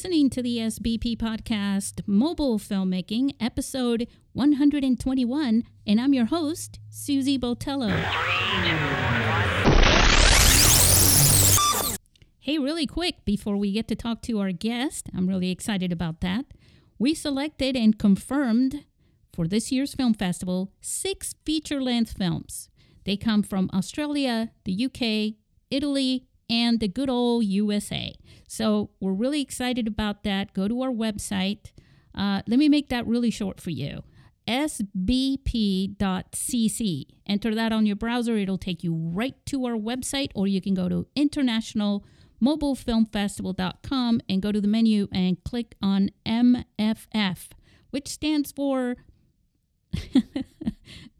listening to the SBP podcast, Mobile Filmmaking, episode 121, and I'm your host, Susie Botello. Hey, really quick, before we get to talk to our guest, I'm really excited about that. We selected and confirmed for this year's film festival six feature length films. They come from Australia, the UK, Italy, and the good old USA. So we're really excited about that. Go to our website. Uh, let me make that really short for you sbp.cc. Enter that on your browser. It'll take you right to our website, or you can go to internationalmobilefilmfestival.com and go to the menu and click on MFF, which stands for.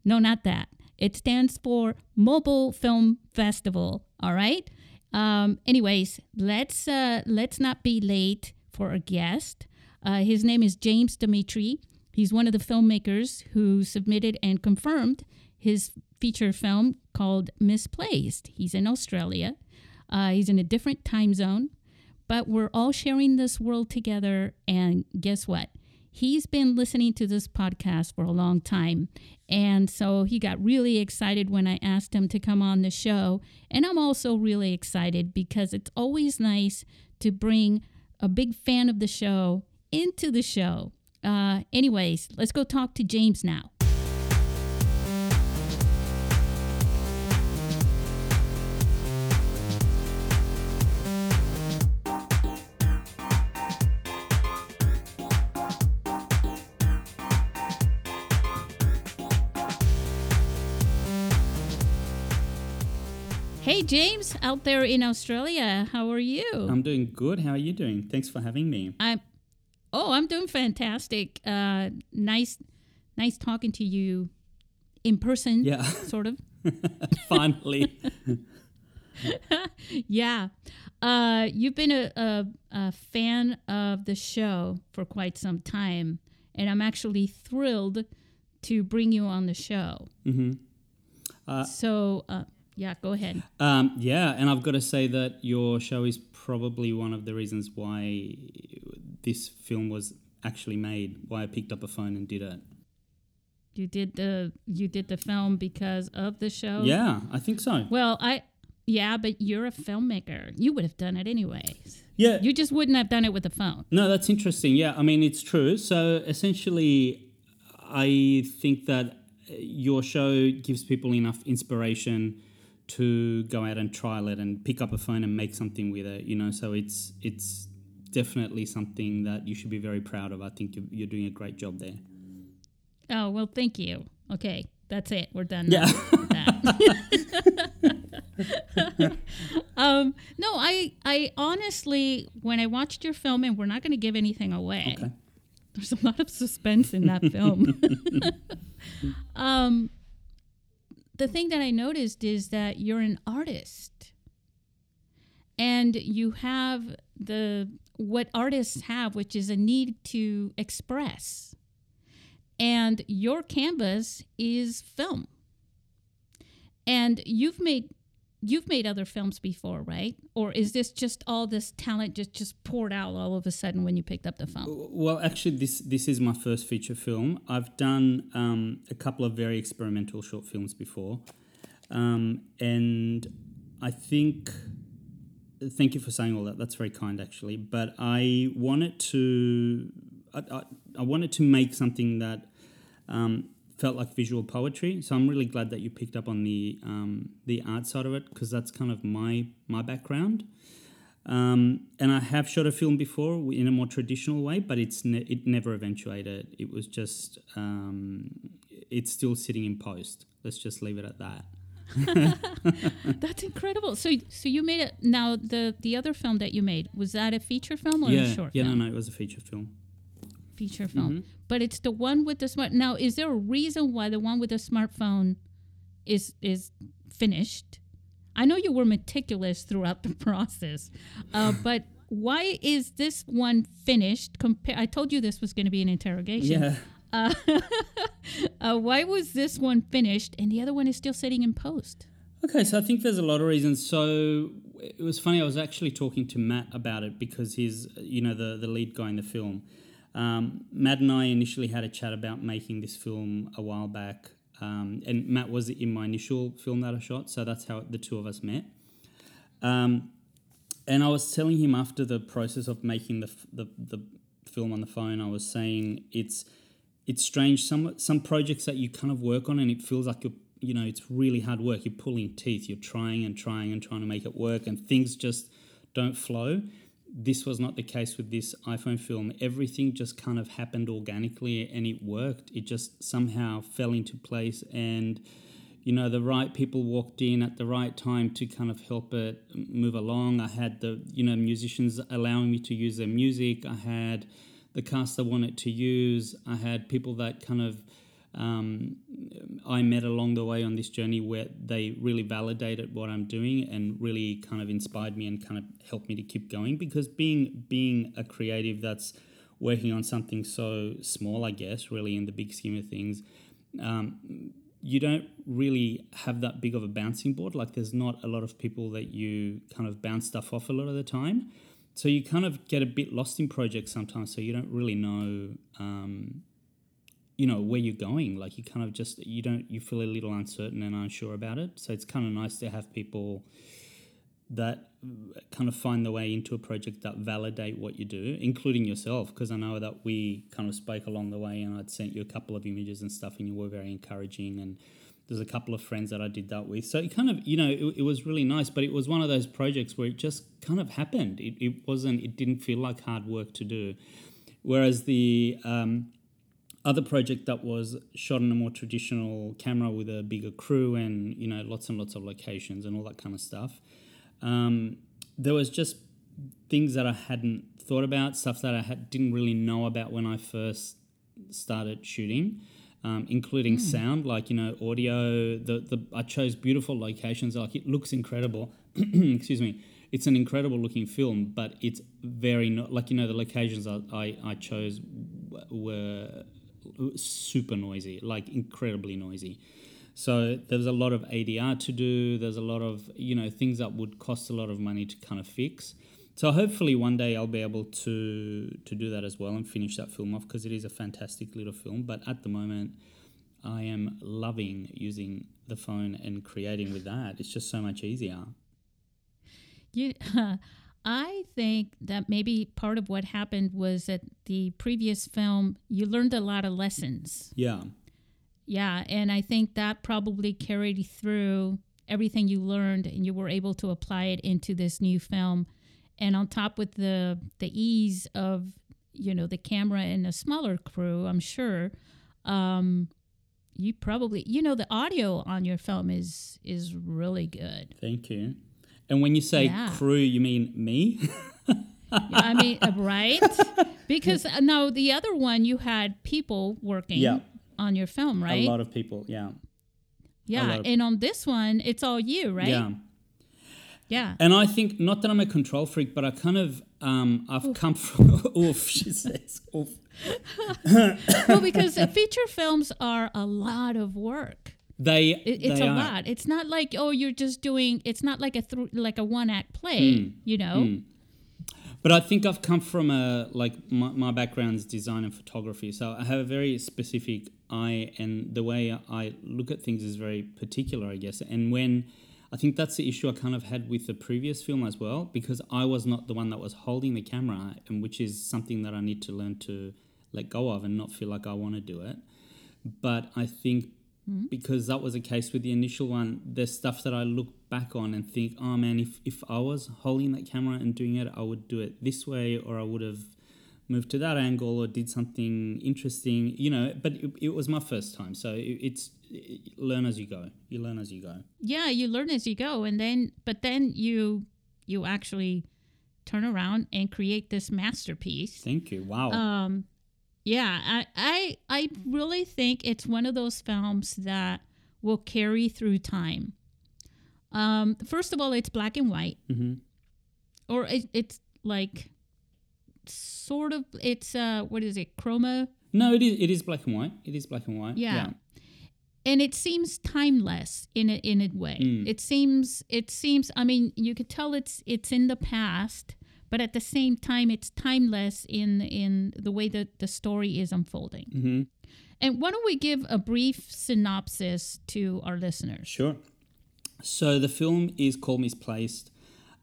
no, not that. It stands for Mobile Film Festival. All right. Um, anyways, let's uh, let's not be late for our guest. Uh, his name is James Dimitri. He's one of the filmmakers who submitted and confirmed his feature film called Misplaced. He's in Australia. Uh, he's in a different time zone, but we're all sharing this world together. And guess what? He's been listening to this podcast for a long time. And so he got really excited when I asked him to come on the show. And I'm also really excited because it's always nice to bring a big fan of the show into the show. Uh, anyways, let's go talk to James now. Hey, James, out there in Australia, how are you? I'm doing good. How are you doing? Thanks for having me. I'm. Oh, I'm doing fantastic. Uh, nice, nice talking to you in person. Yeah. Sort of. Finally. yeah. Uh, you've been a, a, a fan of the show for quite some time, and I'm actually thrilled to bring you on the show. hmm so, uh, yeah, go ahead. Um, yeah, and I've got to say that your show is probably one of the reasons why this film was actually made. Why I picked up a phone and did it. You did the you did the film because of the show. Yeah, I think so. Well, I yeah, but you're a filmmaker. You would have done it anyways. Yeah. You just wouldn't have done it with a phone. No, that's interesting. Yeah, I mean, it's true. So essentially, I think that your show gives people enough inspiration to go out and trial it and pick up a phone and make something with it. You know, so it's it's definitely something that you should be very proud of. I think you're, you're doing a great job there. Oh well, thank you. Okay, that's it. We're done. Yeah. now with that. um, no, I I honestly, when I watched your film, and we're not going to give anything away. Okay. There's a lot of suspense in that film. um, the thing that I noticed is that you're an artist, and you have the what artists have, which is a need to express. And your canvas is film. And you've made you've made other films before, right? Or is this just all this talent just just poured out all of a sudden when you picked up the phone? Well, actually, this this is my first feature film. I've done um, a couple of very experimental short films before, um, and I think. Thank you for saying all that. That's very kind, actually. But I wanted to, I, I, I wanted to make something that um, felt like visual poetry. So I'm really glad that you picked up on the um, the art side of it because that's kind of my my background. Um, and I have shot a film before in a more traditional way, but it's ne- it never eventuated. It was just um, it's still sitting in post. Let's just leave it at that. That's incredible. So so you made it now the the other film that you made, was that a feature film or yeah, a short yeah, film? no, no, it was a feature film. Feature film. Mm-hmm. But it's the one with the smart now is there a reason why the one with the smartphone is is finished? I know you were meticulous throughout the process, uh, but why is this one finished? Compare. I told you this was going to be an interrogation. Yeah. Uh, uh, why was this one finished and the other one is still sitting in post? Okay, so I think there's a lot of reasons. So it was funny. I was actually talking to Matt about it because he's, you know, the the lead guy in the film. Um, Matt and I initially had a chat about making this film a while back, um, and Matt was in my initial film that I shot, so that's how the two of us met. Um, and I was telling him after the process of making the, the the film on the phone, I was saying it's it's strange. Some some projects that you kind of work on, and it feels like you're you know it's really hard work. You're pulling teeth. You're trying and trying and trying to make it work, and things just don't flow. This was not the case with this iPhone film. Everything just kind of happened organically, and it worked. It just somehow fell into place, and you know the right people walked in at the right time to kind of help it move along. I had the you know musicians allowing me to use their music. I had the cast I wanted to use. I had people that kind of um, I met along the way on this journey where they really validated what I'm doing and really kind of inspired me and kind of helped me to keep going because being being a creative that's working on something so small, I guess, really in the big scheme of things, um, you don't really have that big of a bouncing board. Like there's not a lot of people that you kind of bounce stuff off a lot of the time. So you kind of get a bit lost in projects sometimes. So you don't really know, um, you know, where you're going. Like you kind of just you don't you feel a little uncertain and unsure about it. So it's kind of nice to have people that kind of find the way into a project that validate what you do, including yourself. Because I know that we kind of spoke along the way, and I'd sent you a couple of images and stuff, and you were very encouraging. And there's a couple of friends that I did that with. So it kind of, you know, it, it was really nice. But it was one of those projects where it just kind of happened. It, it wasn't. It didn't feel like hard work to do. Whereas the um, other project that was shot on a more traditional camera with a bigger crew and you know lots and lots of locations and all that kind of stuff um, there was just things that I hadn't thought about, stuff that I had, didn't really know about when I first started shooting, um, including Hmm. sound, like you know, audio. The the I chose beautiful locations. Like it looks incredible. Excuse me. It's an incredible looking film, but it's very not like you know the locations I, I, I chose were super noisy, like incredibly noisy. So there's a lot of ADR to do. There's a lot of you know things that would cost a lot of money to kind of fix. So hopefully one day I'll be able to to do that as well and finish that film off because it is a fantastic little film. But at the moment, I am loving using the phone and creating with that. It's just so much easier. You, I think that maybe part of what happened was that the previous film you learned a lot of lessons. Yeah, Yeah, and I think that probably carried through everything you learned, and you were able to apply it into this new film. And on top with the the ease of you know the camera and a smaller crew, I'm sure um, you probably you know the audio on your film is is really good. thank you. And when you say Yeah. crew, you mean me? I mean, uh, right? Because uh, no, the other one you had people working Yeah. on your film, right? A lot of people. Yeah. yeah, and on this one, it's all you, right? Yeah. Yeah. And I think not that I'm a control freak, but I kind of um, I've come from oof. She says oof. well, because feature films are a lot of work. They It, it's they a are. lot. It's not like oh, you're just doing. It's not like a th- like a one act play. Hmm. You know. But I think I've come from a like my, my background's design and photography, so I have a very specific eye, and the way I look at things is very particular, I guess. And when I think that's the issue I kind of had with the previous film as well, because I was not the one that was holding the camera, and which is something that I need to learn to let go of and not feel like I want to do it. But I think because that was the case with the initial one, there's stuff that I look back on and think, oh man, if, if I was holding that camera and doing it, I would do it this way, or I would have moved to that angle or did something interesting, you know. But it, it was my first time, so it, it's it, learn as you go. You learn as you go. Yeah, you learn as you go, and then but then you you actually turn around and create this masterpiece. Thank you. Wow. Um, yeah, I, I I really think it's one of those films that will carry through time. Um, first of all, it's black and white, hmm or it, it's like sort of it's uh what is it chroma No, it is. It is black and white. It is black and white. Yeah. and it seems timeless in a, in a way. It seems it seems. I mean, you could tell it's it's in the past, but at the same time, it's timeless in in the way that the story is unfolding. hmm And why don't we give a brief synopsis to our listeners? Sure. So the film is called Misplaced,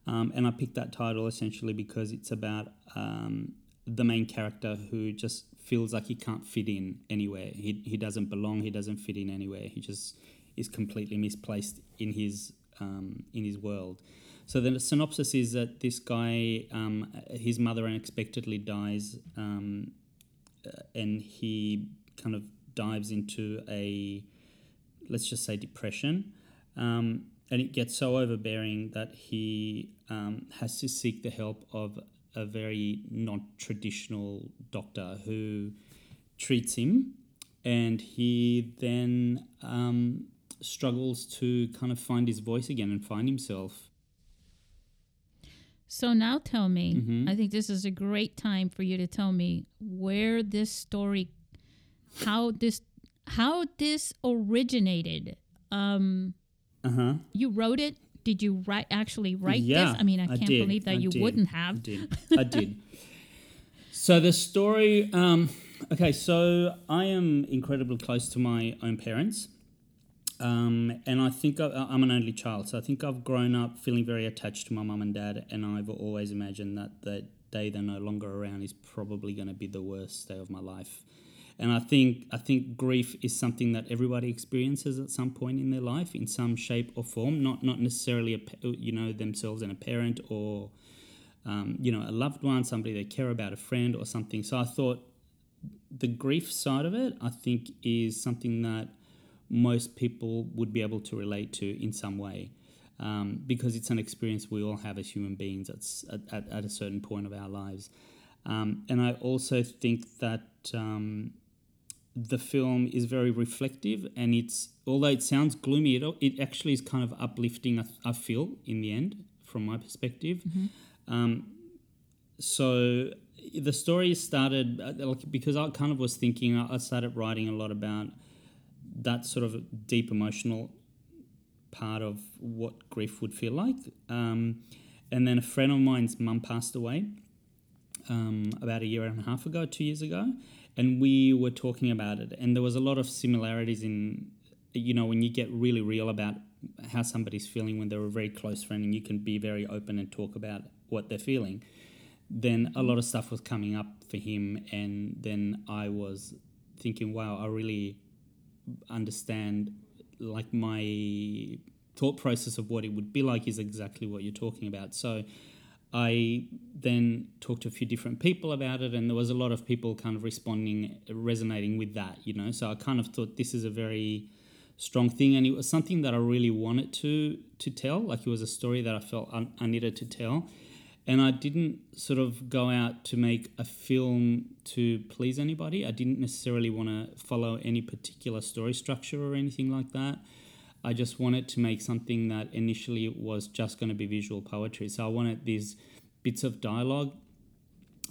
um, and I picked that title essentially because it's about um, the main character who just feels like he can't fit in anywhere. He, he doesn't belong. He doesn't fit in anywhere. He just is completely misplaced in his um, in his world. So the synopsis is that this guy, um, his mother unexpectedly dies, um, uh, and he kind of dives into a let's just say depression. Um, and it gets so overbearing that he um, has to seek the help of a very non traditional doctor who treats him. And he then um, struggles to kind of find his voice again and find himself. So now tell me, Mhm. I think this is a great time for you to tell me where this story how this how this originated. Um Uh huh. you wrote it? Did you write actually write Yeah, this? I mean, I I can't did, believe that I you did, wouldn't have. I did. I did. So the story. Um, okay, so I am incredibly close to my own parents, um, and I think I, I'm an only child. So I think I've grown up feeling very attached to my mum and dad, and I've always imagined that the day they're no longer around is probably going to be the worst day of my life. And I think I think grief is something that everybody experiences at some point in their life, in some shape or form. Not not necessarily a, you know themselves and a parent or um, you know a loved one, somebody they care about, a friend or something. So I thought the grief side of it, I think, is something that most people would be able to relate to in some way. Um, because it's an experience we all have as human beings at, at, at, a certain point of our lives. Um, and I also think that um, the film is very reflective and it's, although it sounds gloomy, it, it actually is kind of uplifting, I, feel, in the end, from my perspective. Um, so the story started uh, like because I kind of was thinking I started writing a lot about that sort of deep emotional part of what grief would feel like. Um, and then a friend of mine's mum passed away um, about a year and a half ago, two years ago, and we were talking about it, and there was a lot of similarities in, you know, when you get really real about how somebody's feeling when they're a very close friend, and you can be very open and talk about what they're feeling. Then a lot of stuff was coming up for him, and then I was thinking, wow, I really understand like my thought process of what it would be like is exactly what you're talking about. So I then talked to a few different people about it, and there was a lot of people kind of responding, resonating with that, you know. So I kind of thought this is a very strong thing, and it was something that I really wanted to to tell. Like it was a story that I felt I, I needed to tell, and I didn't sort of go out to make a film to please anybody. I didn't necessarily want to follow any particular story structure or anything like that. I just wanted to make something that initially was just going to be visual poetry. So I wanted these bits of dialogue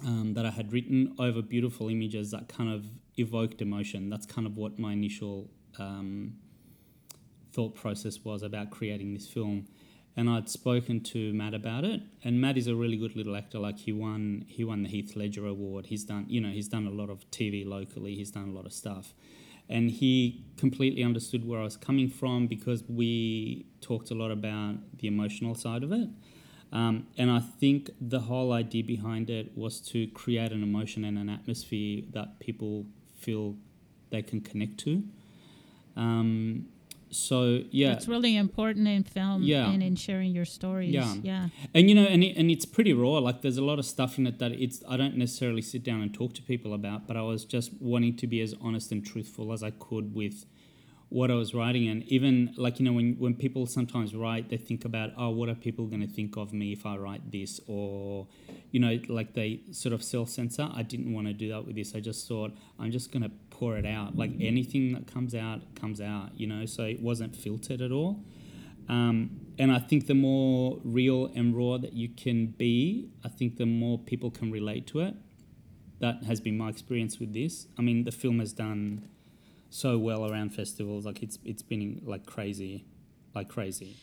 um, that I had written over beautiful images that kind of evoked emotion. That's kind of what my initial um, thought process was about creating this film. And I'd spoken to Matt about it, and Matt is a really good little actor. Like he won, he won the Heath Ledger Award. He's done, you know, he's done a lot of TV locally. He's done a lot of stuff, and he completely understood where I was coming from because we talked a lot about the emotional side of it. Um, and I think the whole idea behind it was to create an emotion and an atmosphere that people feel they can connect to. Um, so yeah, It's really important in film Yeah. and in sharing your stories. Yeah. yeah. and you know, and it, and it's pretty raw. Like there's a lot of stuff in it that it's I don't necessarily sit down and talk to people about, but I was just wanting to be as honest and truthful as I could with what I was writing. And even like you know, when when people sometimes write, they think about oh, what are people going to think of me if I write this, or you know, like they sort of self censor. I didn't want to do that with this. I just thought I'm just going to pour it out. Like anything that comes out comes out. You know, so it wasn't filtered at all. Um, and I think the more real and raw that you can be, I think the more people can relate to it. That has been my experience with this. I mean, the film has done so well around festivals. Like it's it's been like crazy, like crazy.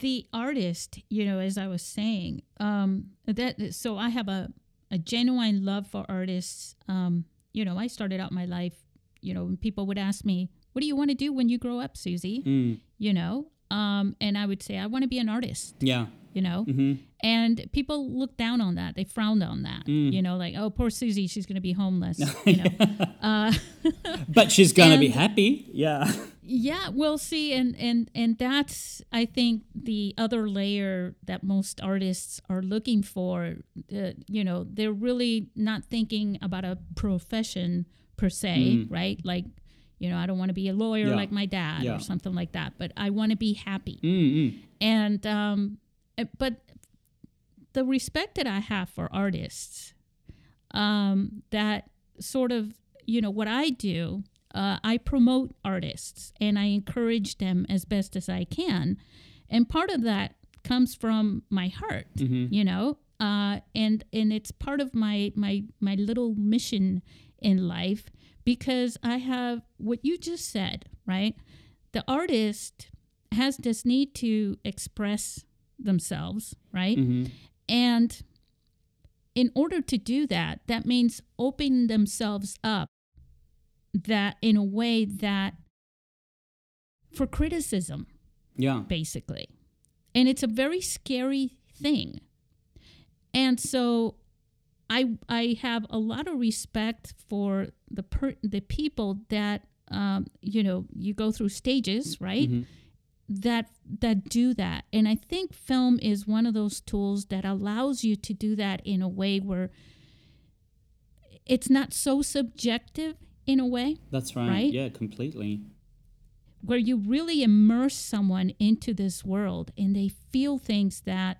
the artist, you know, as I was saying, um, that so I have a, a genuine love for artists. Um, you know, I started out my life, you know, when people would ask me, "What do you want to do when you grow up, Susie?" Mm. You know, um, and I would say, "I want to be an artist." Yeah. You know, hmm and people look down on that. They frowned on that. Mm. You know, like, "Oh, poor Susie, she's going to be homeless." you know, uh, But she's gonna be happy. Yeah. Yeah, we'll see, and and and that's I think the other layer that most artists are looking for. Uh, you know, they're really not thinking about a profession per se, right? Like, you know, I don't want to be a lawyer Yeah. like my dad Yeah. or something like that, but I want to be happy. Mm-mm. And um, but the respect that I have for artists, um, that sort of you know what I do. Uh, I promote artists and I encourage them as best as I can, and part of that comes from my heart, you know, uh, and and it's part of my my my little mission in life because I have what you just said, right? The artist has this need to express themselves, right? Mhm. And in order to do that, that means opening themselves up that in a way that for criticism, Yeah. basically. And it's a very scary thing. And so I I have a lot of respect for the per, the people that um, you know you go through stages, right? Mhm. That that do that and i think film is one of those tools that allows you to do that in a way where it's not so subjective in a way That's right. Right? Yeah, completely. where you really immerse someone into this world and they feel things that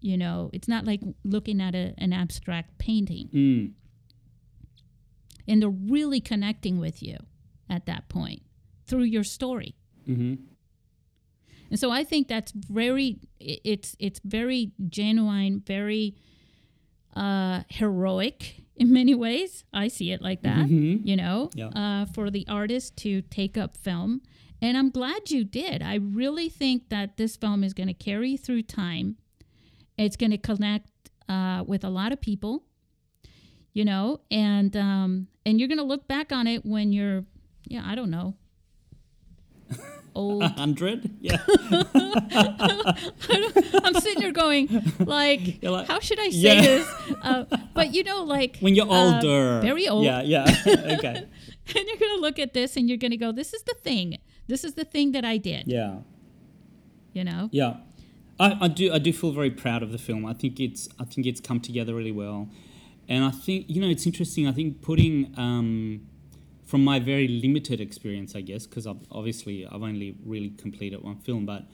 you know it's not like looking at a, an abstract painting Mm. and they're really connecting with you at that point through your story hmm And so I think that's very it's it's very genuine, very uh, heroic in many ways. I see it like that, Mhm. you know, Yeah. uh, for the artist to take up film. And I'm glad you did. I really think that this film is going to carry through time. It's going to connect uh, with a lot of people, you know, and um, and you're going to look back on it when you're, yeah, I don't know, old. Hundred? Yeah. I'm sitting here going, like, like, how should I say yeah. this? Uh, but you know, like when you're uh, older. very old, Yeah, yeah. okay. and you're gonna look at this and you're gonna go, "This is the thing. This is the thing that I did." Yeah. You know, Yeah, I, I do. I do feel very proud of the film. I think it's. I think it's come together really well, and I think you know it's interesting. I think putting um, from my very limited experience, I guess, because obviously I've only really completed one film, but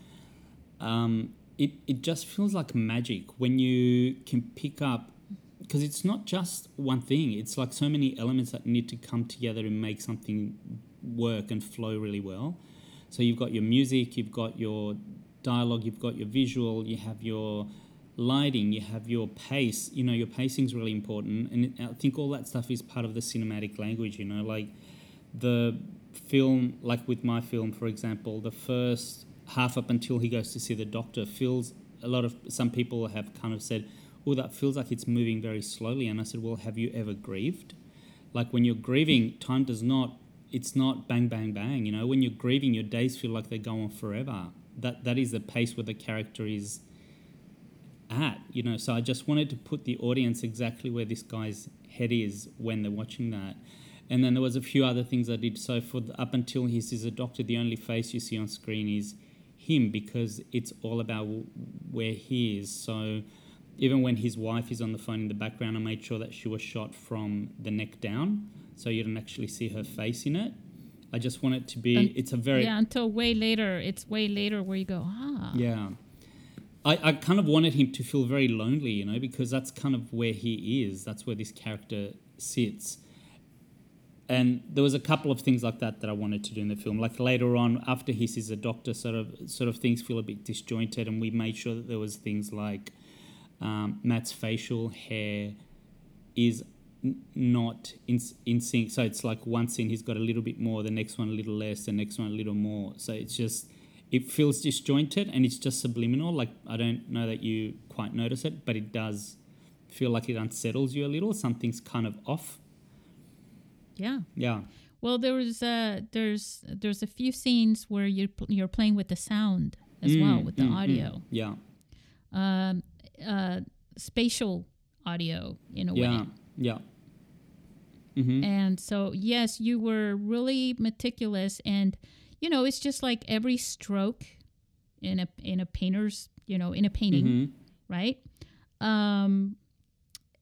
um, it it just feels like magic when you can pick up. Because it's not just one thing; it's like so many elements that need to come together and make something work and flow really well. So you've got your music, you've got your dialogue, you've got your visual, you have your lighting, you have your pace. You know, your pacing's really important, and I think all that stuff is part of the cinematic language. You know, like the film, like with my film, for example, the first half up until he goes to see the doctor feels a lot of some people have kind of said, "Oh, that feels like it's moving very slowly." And I said, "Well, have you ever grieved? Like when you're grieving, time does not." It's not bang bang bang, you know. When you're grieving, your days feel like they're going forever. That that is the pace where the character is at, you know. So I just wanted to put the audience exactly where this guy's head is when they're watching that. And then there was a few other things I did. So for the, up until he sees a doctor, the only face you see on screen is him because it's all about where he is. So even when his wife is on the phone in the background, I made sure that she was shot from the neck down, so you didn't actually see her face in it. I just want it to be. And- it's a very yeah. Until way later, it's way later where you go, ah, yeah. I, I kind of wanted him to feel very lonely, you know, because that's kind of where he is. That's where this character sits. And there was a couple of things like that that I wanted to do in the film. Like later on, after he sees a doctor, sort of sort of things feel a bit disjointed, and we made sure that there was things like um, Matt's facial hair is n- not in in sync. So it's like one scene he's got a little bit more, the next one a little less, the next one a little more. So it's just it feels disjointed and it's just subliminal. Like I don't know that you quite notice it, but it does feel like it unsettles you a little. Something's kind of off. Yeah. Yeah. Well, there was uh, there's there's a few scenes where you're pl- you're playing with the sound as well Mm, with the mm, mm. audio, Yeah. um, uh, spatial audio in a Yeah. way. Yeah. Mm-hmm. And so yes, you were really meticulous, and you know it's just like every stroke in a in a painter's you know in a painting. Mhm. right? Um,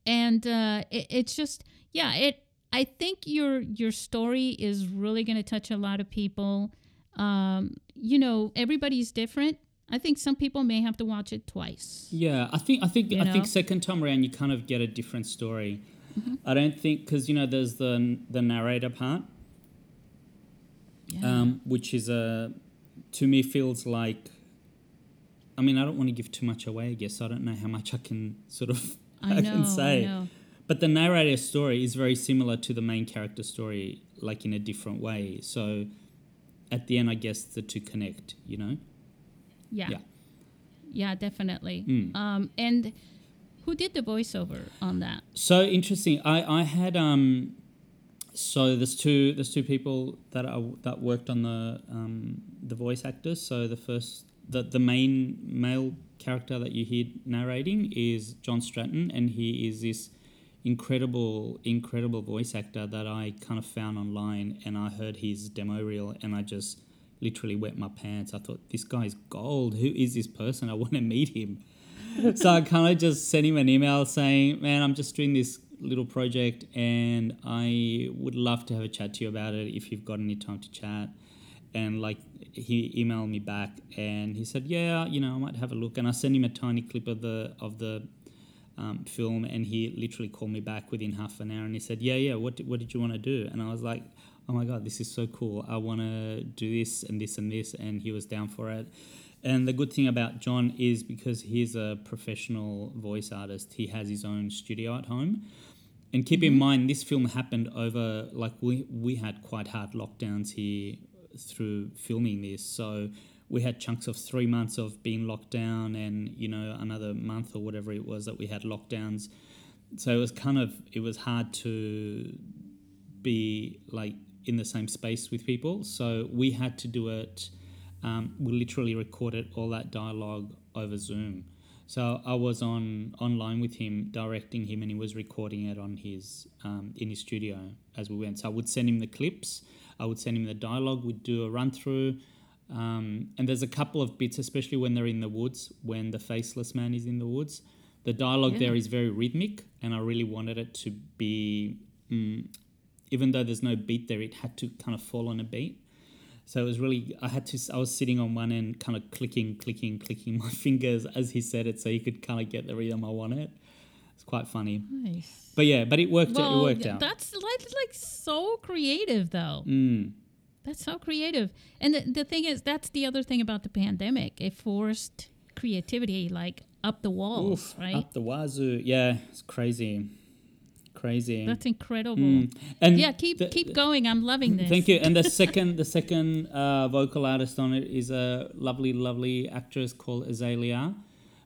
and uh, it, it's just yeah, it. I think your your story is really going to touch a lot of people. Um, you know, everybody's different. I think some people may have to watch it twice. Yeah, I think I think You I think? Mm-hmm. second time around you kind of get a different story. I don't think because you know there's the the narrator part, Yeah. um, which is a to me feels like. I mean, I don't want to give too much away. I guess I don't know how much I can sort of I know. can say. I know. But the narrator story is very similar to the main character story, like in a different way. So, at the end, I guess the two connect. You know. Yeah. Yeah. Yeah, definitely. Mm. Um, and who did the voiceover on that? So interesting. I I had um, so there's two there's two people that are that worked on the um the voice actors. So the first the the main male character that you hear narrating is John Stratton, and he is this incredible incredible voice actor that I kind of found online, and I heard his demo reel, and I just literally wet my pants. I thought this guy's gold. Who is this person? I want to meet him so I kind of just sent him an email saying, "Man, I'm just doing this little project, and I would love to have a chat to you about it if you've got any time to chat." And like he emailed me back, and he said, "Yeah, you know, I might have a look." And I sent him a tiny clip of the of the um, film, and he literally called me back within half an hour, and he said, "Yeah, yeah, what what did you want to do?" And I was like, "Oh my god, this is so cool! I want to do this and this and this," and he was down for it. And the good thing about John is because he's a professional voice artist, he has his own studio at home. And keep in mind, this film happened over like we we had quite hard lockdowns here through filming this. So we had chunks of three months of being locked down, and you know another month or whatever it was that we had lockdowns. So it was kind of it was hard to be like in the same space with people. So we had to do it. Um, we literally recorded all that dialogue over Zoom. So I was on online with him, directing him, and he was recording it on his um, in his studio as we went. So I would send him the clips, I would send him the dialogue. We'd do a run through, um, and there's a couple of bits, especially when they're in the woods, when the faceless man is in the woods. The dialogue Yeah. there is very rhythmic, and I really wanted it to be, mm, even though there's no beat there, it had to kind of fall on a beat. So it was really, I had to, I was sitting on one end, kind of clicking, clicking, clicking my fingers as he said it, so he could kind of get the rhythm I wanted. It's quite funny, Nice. but yeah, but it worked. out, it worked out. that's like like so creative though. Mm, That's so creative. And the, the thing is, that's the other thing about the pandemic. It forced creativity like up the walls, oof, right? up the wazoo. Yeah, it's crazy, crazy. That's incredible. Mm. And Yeah, keep the- keep going. I'm loving this. Thank you. And the second, the second uh, vocal artist on it is a lovely, lovely actress called Azalea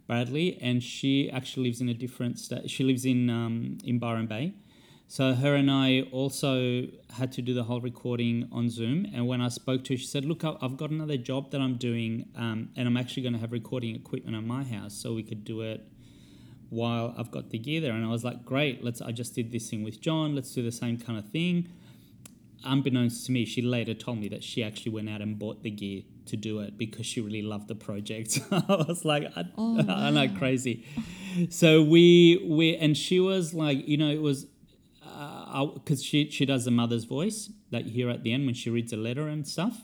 Bradley, and she actually lives in a different state. She lives in um, in Byron Bay. So her and I also had to do the whole recording on Zoom. And when I spoke to her, she said, "Look, I've got another job that I'm doing, um, and I'm actually going to have recording equipment at my house, so we could do it." while I've got the gear there. And I was like, great, let's I just did this thing with John, let's do the same kind of thing. Unbeknownst to me, she later told me that she actually went out and bought the gear to do it because she really loved the project. I was like, I, Oh, I know, crazy. So we we and she was like, you know, it was because she she does the mother's voice that you hear at the end when she reads a letter and stuff.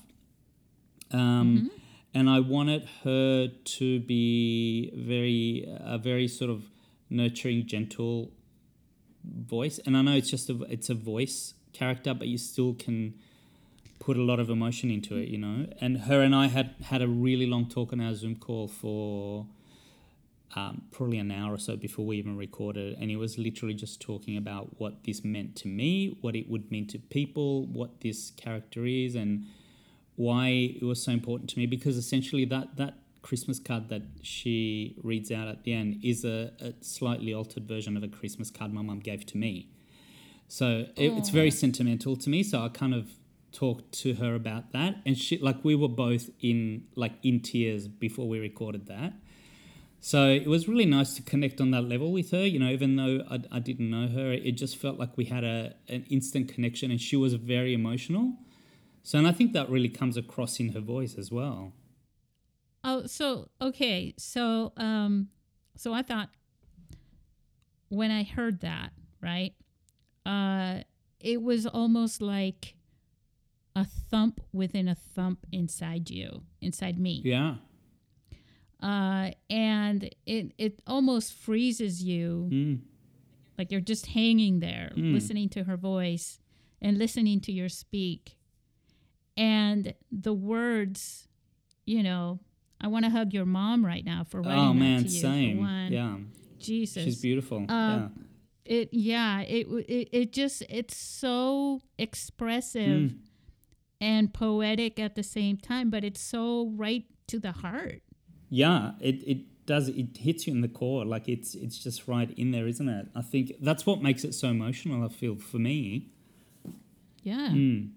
Um, And I wanted her to be very a very sort of nurturing, gentle voice. And I know it's just a it's a voice character, but you still can put a lot of emotion into it, you know. And her and I had had a really long talk on our Zoom call for um, probably an hour or so before we even recorded, and he was literally just talking about what this meant to me, what it would mean to people, what this character is, and why it was so important to me. Because essentially, that that Christmas card that she reads out at the end is a, a slightly altered version of a Christmas card my mum gave to me. So it, it's very sentimental to me. So I kind of talked to her about that, and she like we were both in like in tears before we recorded that. So it was really nice to connect on that level with her. You know, even though I, I didn't know her, it just felt like we had a an instant connection, and she was very emotional. So, and I think that really comes across in her voice as well. Oh, so okay, so um, so I thought when I heard that, right, uh, it was almost like a thump within a thump inside you, inside me. Yeah. Uh, and it it almost freezes you, Mm. like you're just hanging there, Mm. listening to her voice and listening to your speak, and the words, you know. I want to hug your mom right now for writing Oh man, to you. same. one. Yeah. Jesus. She's beautiful. Uh, It yeah, it it it just it's so expressive Mm. and poetic at the same time, but it's so right to the heart. Yeah. It it does. It hits you in the core. Like it's it's just right in there, isn't it? I think that's what makes it so emotional. I feel for me. Yeah. Mm.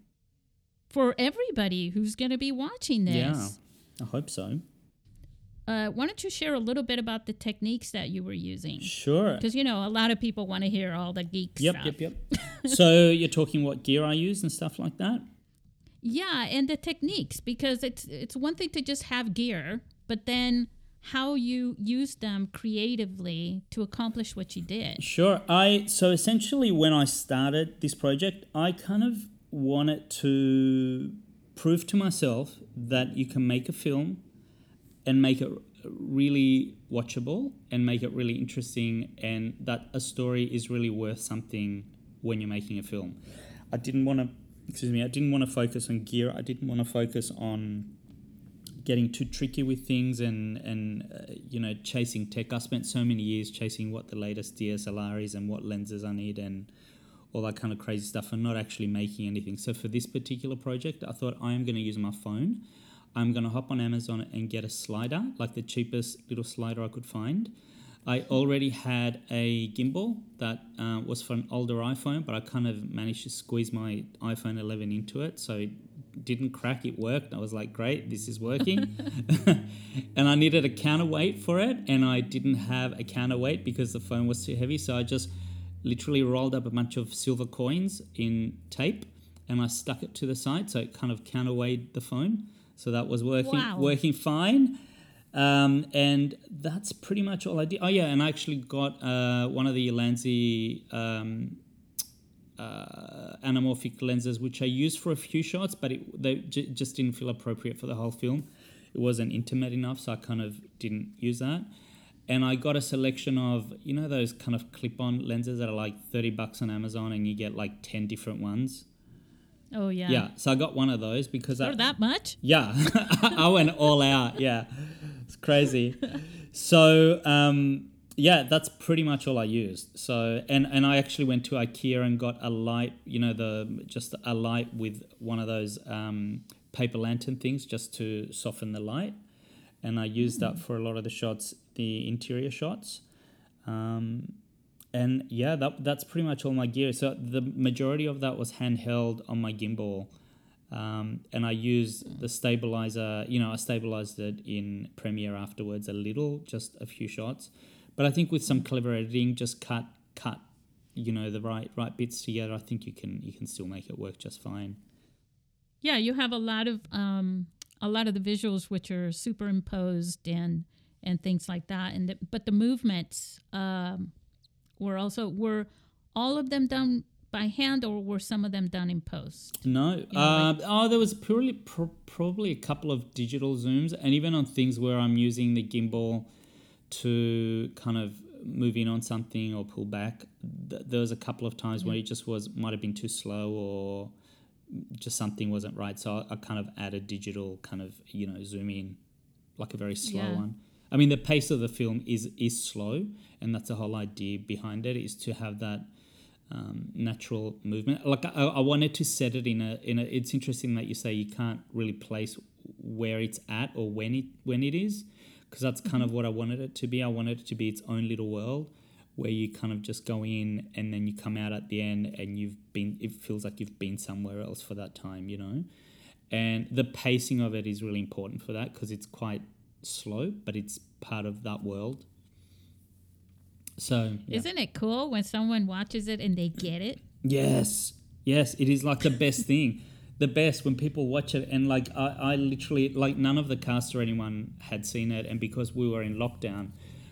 For everybody who's going to be watching this. Yeah. I hope so. Uh, why don't you share a little bit about the techniques that you were using? Sure. Because you know a lot of people want to hear all the geek Yep. stuff. Yep. Yep. so you're talking what gear I use and stuff like that. Yeah, and the techniques because it's it's one thing to just have gear, but then how you use them creatively to accomplish what you did. Sure. I so essentially when I started this project, I kind of wanted to prove to myself that you can make a film and make it really watchable and make it really interesting and that a story is really worth something when you're making a film. I didn't want to excuse me, I didn't want to focus on gear. I didn't want to focus on getting too tricky with things and and uh, you know chasing tech. I spent so many years chasing what the latest DSLR is and what lenses I need and all that kind of crazy stuff and not actually making anything. So for this particular project, I thought I am going to use my phone. I'm going to hop on Amazon and get a slider, like the cheapest little slider I could find. I already had a gimbal that uh, was for an older iPhone, but I kind of managed to squeeze my iPhone 11 into it, so it didn't crack. It worked. I was like, "Great, this is working." and I needed a counterweight for it, and I didn't have a counterweight because the phone was too heavy. So I just literally rolled up a bunch of silver coins in tape, and I stuck it to the side, so it kind of counterweighted the phone. So that was working Wow. working fine. Um, and that's pretty much all I did. Oh yeah, and I actually got uh, one of the Ulanzi um, uh, anamorphic lenses, which I used for a few shots, but it, they j- just didn't feel appropriate for the whole film. It wasn't intimate enough, so I kind of didn't use that. And I got a selection of you know those kind of clip-on lenses that are like thirty bucks on Amazon, and you get like ten different ones. Oh yeah. Yeah, so I got one of those because I, that much? yeah, I went all out. Yeah, it's crazy. So um, yeah, that's pretty much all I used. So and and I actually went to IKEA and got a light. You know, the just a light with one of those um, paper lantern things just to soften the light, and I used that for a lot of the shots, the interior shots. Um, and yeah, that that's pretty much all my gear. So the majority of that was handheld on my gimbal, um, and I used the stabilizer. You know, I stabilized it in Premiere afterwards a little, just a few shots. But I think with some clever editing, just cut cut, you know, the right right bits together. I think you can you can still make it work just fine. Yeah, you have a lot of um, a lot of the visuals which are superimposed and and things like that. And the, but the movements um, were also were all of them done by hand or were some of them done in post? No. know, uh, oh, there was purely pro- probably a couple of digital zooms, and even on things where I'm using the gimbal to kind of move in on something or pull back. Th- there was a couple of times where it just was might have been too slow or just something wasn't right. So I, I kind of added digital kind of you know zoom in, like a very slow Yeah. one. I mean, the pace of the film is is slow, and that's the whole idea behind it is to have that um, natural movement. Like I, I wanted to set it in a in a. It's interesting that you say you can't really place where it's at or when it when it is, because that's kind of what I wanted it to be. I wanted it to be its own little world where you kind of just go in and then you come out at the end and you've been it feels like you've been somewhere else for that time you know and the pacing of it is really important for that because it's quite slow but it's part of that world so yeah. Isn't it cool when someone watches it and they get it? yes. Yes it is like the best thing. The best when people watch it and like I, I literally like none of the cast or anyone had seen it and because we were in lockdown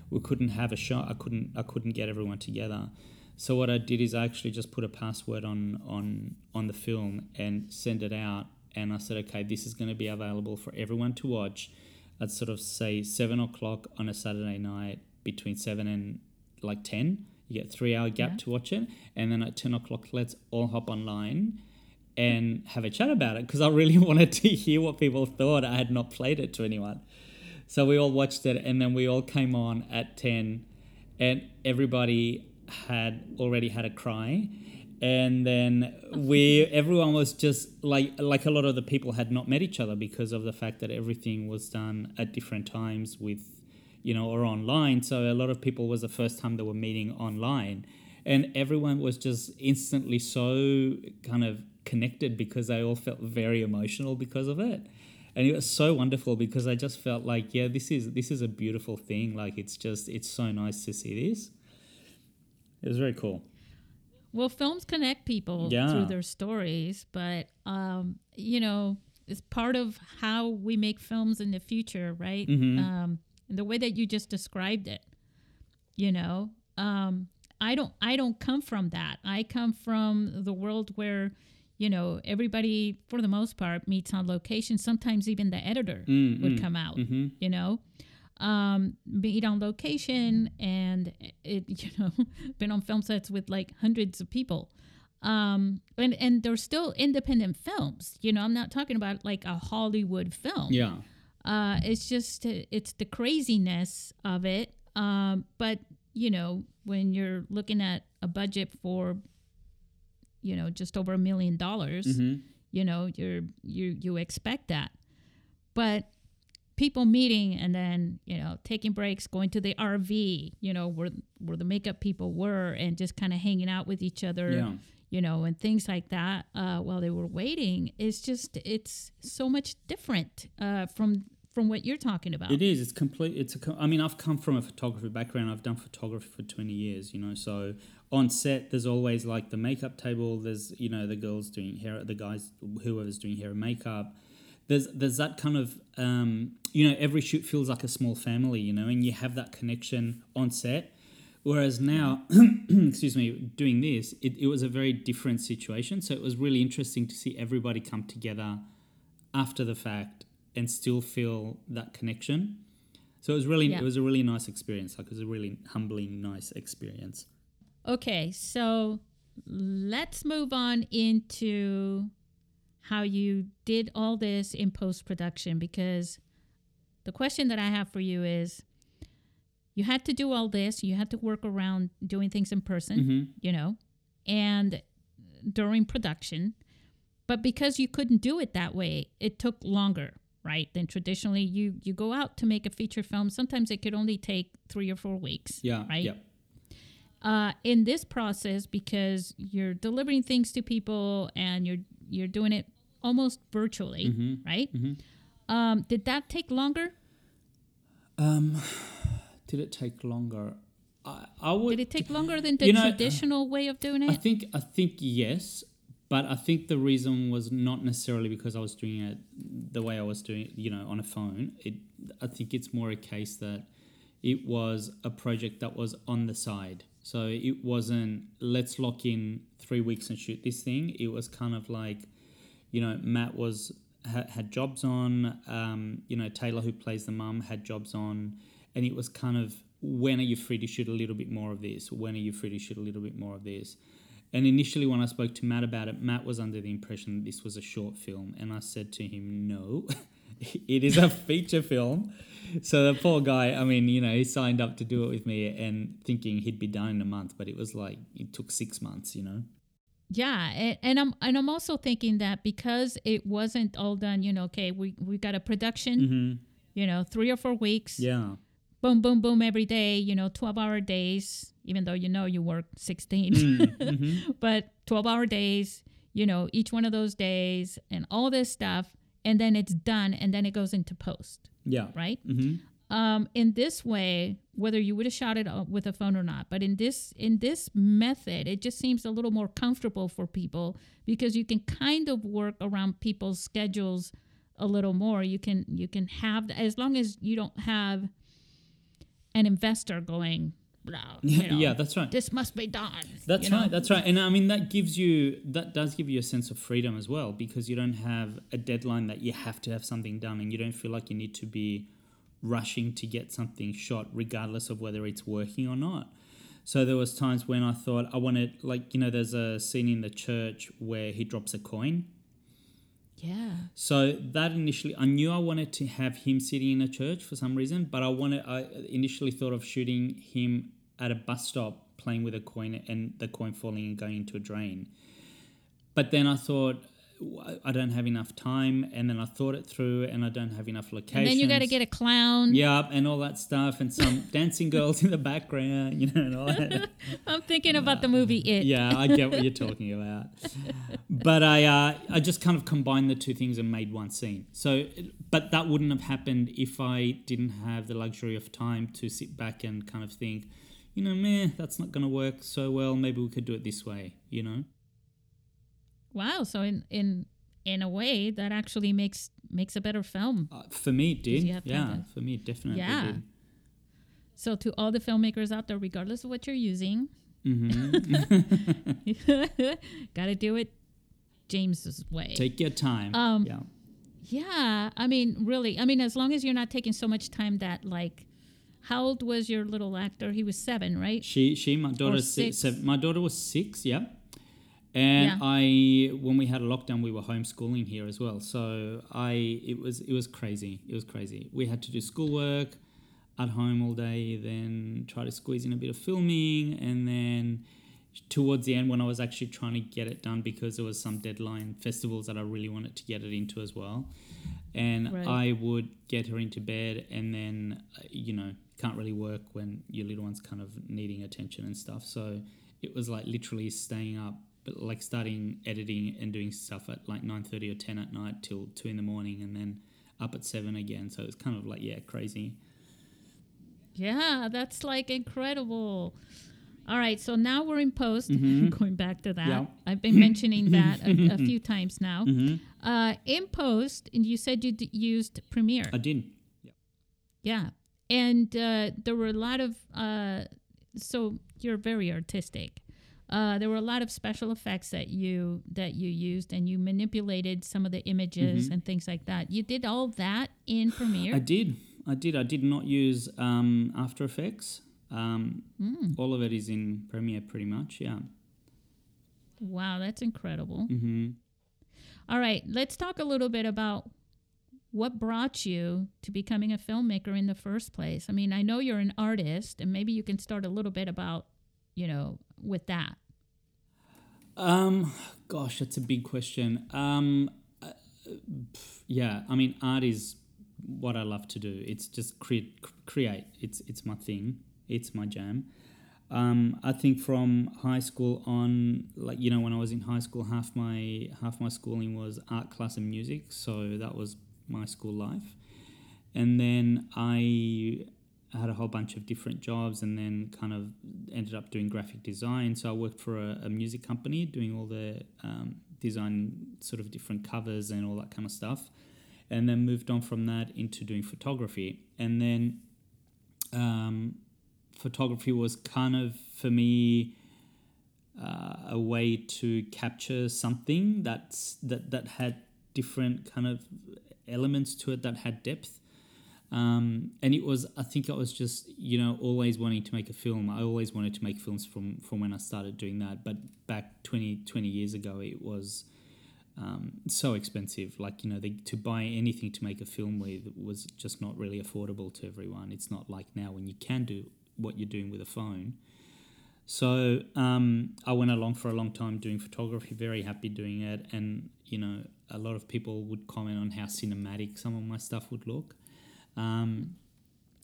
we couldn't have a shot. I couldn't i couldn't get everyone together. So what i did is i actually just put a password on on on the film and send it out. And i said okay this is going to be available for everyone to watch at sort of say seven o'clock on a saturday night between seven and like 10 you get three hour gap Yeah. to watch it and then at 10 o'clock let's all hop online and have a chat about it because i really wanted to hear what people thought. I had not played it to anyone. So we all watched it and then we all came on at 10 and everybody had already had a cry. And then we everyone was just like like a lot of the people had not met each other because of the fact that everything was done at different times with you know or online so a lot of people was the first time they were meeting online and everyone was just instantly so kind of connected because they all felt very emotional because of it and it was so wonderful because I just felt like yeah this is this is a beautiful thing like it's just it's so nice to see this it was very cool Well, films connect people Yeah. through their stories, but um, you know, it's part of how we make films in the future, right? Mhm. Um, the way that you just described it, you know, um, I don't, I don't come from that. I come from the world where, you know, everybody for the most part meets on location. Sometimes even the editor Mm, would mm, come out mhm. you know? Um meet on location and it you know been on film sets with like hundreds of people. Um and and they're still independent films you know? I'm not talking about like a hollywood film. Yeah uh it's just it's the craziness of it um but you know when you're looking at a budget for you know just over a million dollars Mhm. you know you're you you expect that but people meeting and then you know taking breaks going to the rv you know where where the makeup people were and just kind of hanging out with each other Yeah. you know and things like that uh, while they were waiting it's just it's so much different uh, from from what you're talking about It is. It's complete. It's a. I mean, I've come from a photography background. I've done photography for twenty years. You know, so on set, there's always like the makeup table. There's you know the girls doing hair, the guys, whoever's doing hair and makeup. There's there's that kind of um, you know every shoot feels like a small family. You know, and you have that connection on set. Whereas now, excuse me, doing this, it, it was a very different situation. So it was really interesting to see everybody come together after the fact and still feel that connection. So it was really Yeah. it was a really nice experience. Like it was a really humbling, nice experience. Okay, so let's move on into how you did all this in post production because the question that I have for you is you had to do all this, you had to work around doing things in person, Mhm. you know, and during production, but because you couldn't do it that way, it took longer. Right, Then traditionally you you go out to make a feature film. Sometimes it could only take three or four weeks. Yeah. right Yeah. uh, in this process because you're delivering things to people and you're you're doing it almost virtually, Mm-hmm. right? Um, did that take longer? Um, did it take longer? I, I would. Did it take longer than the You know, traditional way of doing it? I think I think yes, but I think the reason was not necessarily because I was doing it the way I was doing it, you know, on a phone. It I think it's more a case that it was a project that was on the side. So it wasn't let's lock in 3 weeks and shoot this thing. It was kind of like you know, Matt was had, had jobs on. Um, you know, Taylor, who plays the mum, had jobs on, and it was kind of when are you free to shoot a little bit more of this? When are you free to shoot a little bit more of this? And initially, when I spoke to Matt about it, Matt was under the impression that this was a short film, and I said to him, "No, it is a feature film. so the poor guy, I mean, you know, he signed up to do it with me and thinking he'd be done in a month, but it was like it took six months, you know. Yeah, and, and I'm and I'm also thinking that because it wasn't all done, you know, okay, we we got a production, Mm-hmm. you know, three or four weeks, Yeah. Boom, boom, boom, every day, you know, twelve hour days, even though you know you work 16 Mm-hmm. but 12 hour days, you know, each one of those days and all this stuff, and then it's done, and then it goes into post, Yeah. right? Mm-hmm. um, in this way, whether you would have shot it with a phone or not, but in this in this method, it just seems a little more comfortable for people because you can kind of work around people's schedules a little more. You can you can have as long as you don't have an investor going, you know, yeah, that's right. this must be done. That's you know? right. That's right. And I mean, that gives you that does give you a sense of freedom as well because you don't have a deadline that you have to have something done, and you don't feel like you need to be rushing to get something shot, regardless of whether it's working or not. So there was times when I thought I wanted, like you know, there's a scene in the church where he drops a coin. Yeah. So that initially, I knew I wanted to have him sitting in a church for some reason, but I wanted. I initially thought of shooting him at a bus stop playing with a coin and the coin falling and going into a drain. But then I thought "W- I don't have enough time, and then I thought it through, and I don't have enough locations. And then you got to get a clown. yeah, and all that stuff, and some dancing girls in the background, you know, and all that. I'm thinking about the movie It. Yeah, I get what you're talking about. But I, uh, I just kind of combined the two things and made one scene. So, but that wouldn't have happened if I didn't have the luxury of time to sit back and kind of think, you know, meh, that's not going to work so well. Maybe we could do it this way. You know? Wow. So in in in a way, that actually makes makes a better film. Uh, for me, it did. you have to Yeah, for me, definitely Yeah. did. So to all the filmmakers out there, regardless of what you're using, hmm got to do it James's way. Take your time. Um, yeah. yeah, I mean, really, I mean, as long as you're not taking so much time that like, how old was your little actor? He was seven, right? She, she, my daughter, six. six. my daughter was six. Yeah. And Yeah. I, when we had a lockdown, we were homeschooling here as well. So I, it was, it was crazy. It was crazy. We had to do schoolwork at home all day, then try to squeeze in a bit of filming, and then towards the end, when I was actually trying to get it done because there was some deadline festivals that I really wanted to get it into as well, and Right. I would get her into bed, and then you know can't really work when your little one's kind of needing attention and stuff. So it was like literally staying up, but like starting editing and doing stuff at like nine thirty or ten at night till two in the morning, and then up at seven again. So it's kind of like yeah, crazy. Yeah, that's like incredible. All right, so now we're in post. Mhm. Going back to that, Yeah. I've been mentioning that a, a few times now. hmm Uh, in post, and you said you d- used Premiere. I did. Yeah. Yeah, and uh, there were a lot of, uh, so you're very artistic. Uh, there were a lot of special effects that you that you used, and you manipulated some of the images and things like that. You did all that in Premiere. I did. I did. I did not use um, After Effects. Um, Mm. All of it is in Premiere, pretty much. Yeah. Wow, that's incredible. hmm All right, let's talk a little bit about what brought you to becoming a filmmaker in the first place. I mean, I know you're an artist, and maybe you can start a little bit about, you know, with that. Um, gosh, that's a big question. Um, uh, yeah, I mean, art is what I love to do. It's just create, create. It's it's my thing. It's my jam. Um, I think from high school on, like you know, when I was in high school, half my half my schooling was art class and music, so that was my school life. And then I had a whole bunch of different jobs, and then kind of ended up doing graphic design. So I worked for a, a music company doing all the um, design, sort of different covers and all that kind of stuff. And then moved on from that into doing photography. And then um, photography was kind of for me uh, a way to capture something that's that that had different kind of elements to it that had depth. Um, and it was, I think I was just, you know, always wanting to make a film. I always wanted to make films from, from when I started doing that. But back 20, 20 years ago, it was um, so expensive. Like you know, they, to buy anything to make a film with was just not really affordable to everyone. It's not like now when you can do what you're doing with a phone. So um, I went along for a long time doing photography, very happy doing it, and you know a lot of people would comment on how cinematic some of my stuff would look, um,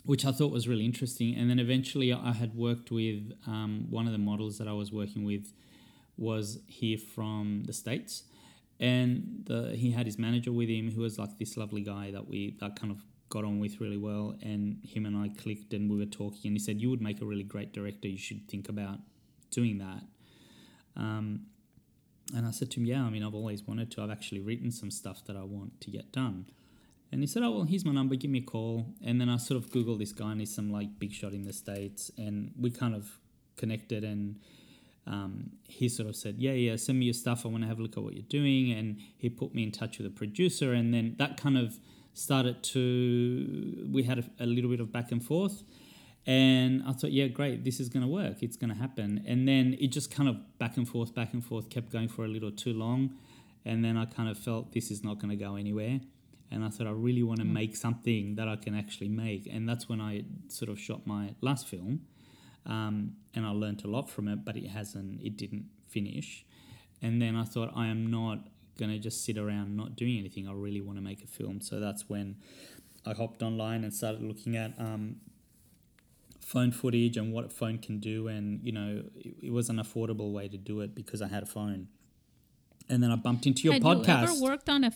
which I thought was really interesting. And then eventually, I had worked with um, one of the models that I was working with was here from the states, and the, he had his manager with him, who was like this lovely guy that we that kind of got on with really well, and him and I clicked, and we were talking, and he said, "You would make a really great director. You should think about doing that." Um, and I said to him, "Yeah, I mean, I've always wanted to. I've actually written some stuff that I want to get done." And he said, "Oh well, here's my number. Give me a call." And then I sort of googled this guy, and he's some like big shot in the states, and we kind of connected and. Um, he sort of said, "Yeah, yeah, send me your stuff. I want to have a look at what you're doing." And he put me in touch with a producer, and then that kind of started to we had a, a, little bit of back and forth and i thought yeah great this is going to work it's going to happen and then it just kind of back and forth back and forth kept going for a little too long and then i kind of felt this is not going to go anywhere and i thought i really want to mm. make something that i can actually make and that's when i sort of shot my last film um, and i learned a lot from it but it hasn't it didn't finish and then i thought i am not going to just sit around not doing anything. I really want to make a film. So that's when I hopped online and started looking at um, phone footage and what a phone can do. And, you know, it, it, was an affordable way to do it because I had a phone. And then I bumped into your Had podcast. You ever worked on a.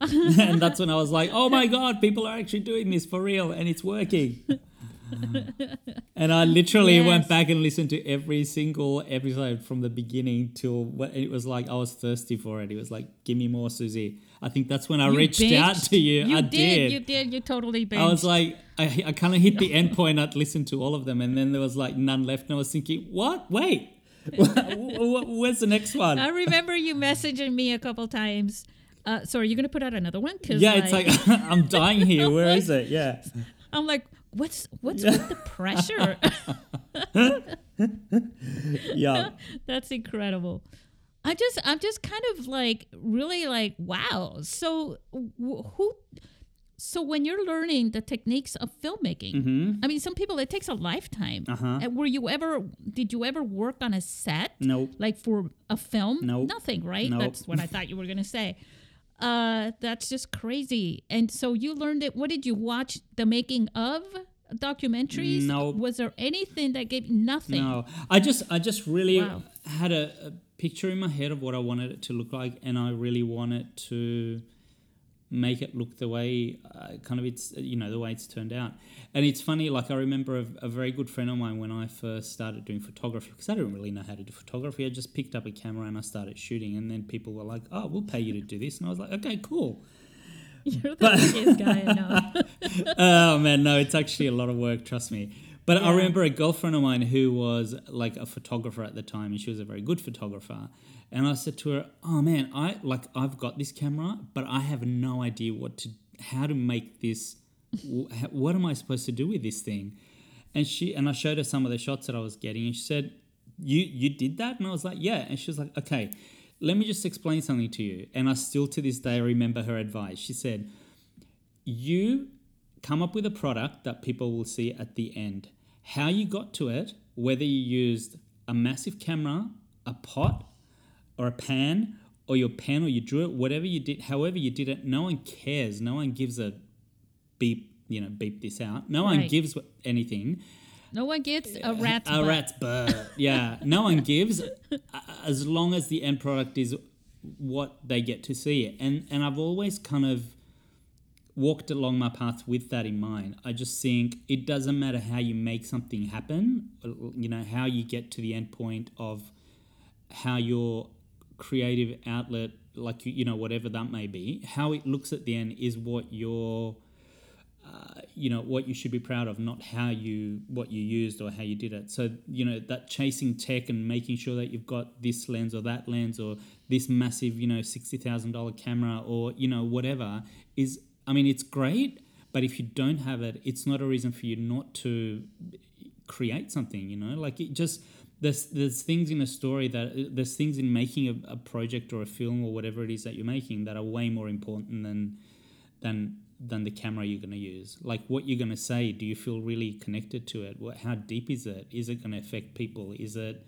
And that's when I was like, oh my God, people are actually doing this for real and it's working. and I literally yes. went back and listened to every single episode from the beginning till what it was like I was thirsty for it. It was like, give me more, Susie. I think that's when I you reached out to you. You I did, did, You did. You totally binged. I was like, I, I kind of hit the end point. I'd listened to all of them, and then there was like none left. And I was thinking, what? Wait. Where's the next one? I remember you messaging me a couple times. Uh, so are you going to put out another one? Cause yeah, like, it's like I'm dying here. Where is it? Yeah. I'm like, what's what's with the pressure? yeah, that's incredible. I just I'm just kind of like really like wow. So who? So when you're learning the techniques of filmmaking, mm-hmm. I mean, some people it takes a lifetime. Uh-huh. Were you ever? Did you ever work on a set? No. Like for a film? No. Nothing, right? Nope. That's what I thought you were gonna say uh that's just crazy. And so you learned it. What did you watch? The making of documentaries? No. Was there anything that gave nothing? No. I just i just really wow. had a, a, picture in my head of what i wanted it to look like and i really wanted to make it look the way uh, kind of it's you know the way it's turned out. And it's funny like i remember a, a very good friend of mine when i first started doing photography because i didn't really know how to do photography. I just picked up a camera and i started shooting and then people were like oh we'll pay you to do this. And i was like okay cool. You're the biggest guy i know. Oh man no it's actually a lot of work trust me. But yeah. i remember a girlfriend of mine who was like a photographer at the time and she was a very good photographer and I said to her, "Oh man, I like I've got this camera, but I have no idea what to how to make this. what am I supposed to do with this thing?" And she and I showed her some of the shots that I was getting, and she said, "You you did that?" And I was like, "Yeah." And she was like, "Okay, let me just explain something to you." And I still to this day remember her advice. She said, "You come up with a product that people will see at the end. How you got to it, whether you used a massive camera, a pot, or a pan or your pen or you drew it, whatever you did, however you did it, no one cares. No one gives a beep, you know, beep this out. No right. one gives anything. No one gets a rat's a butt. rat's butt. yeah, no one gives uh, as long as the end product is what they get to see. And and I've always kind of walked along my path with that in mind. I just think it doesn't matter how you make something happen, uh, you know, how you get to the end point of how you're creative outlet, like you you know whatever that may be, how it looks at the end is what you're, uh, you know, what you should be proud of, not how you what you used or how you did it. So you know that chasing tech and making sure that you've got this lens or that lens or this massive you know sixty thousand dollar camera or you know whatever is. I mean, it's great, but if you don't have it, it's not a reason for you not to create something. You know, like it just there's there's things in a story that there's things in making a, a project or a film or whatever it is that you're making that are way more important than than than the camera you're going to use. Like what you're going to say, do you feel really connected to it? What, how deep is it? Is it going to affect people? Is it,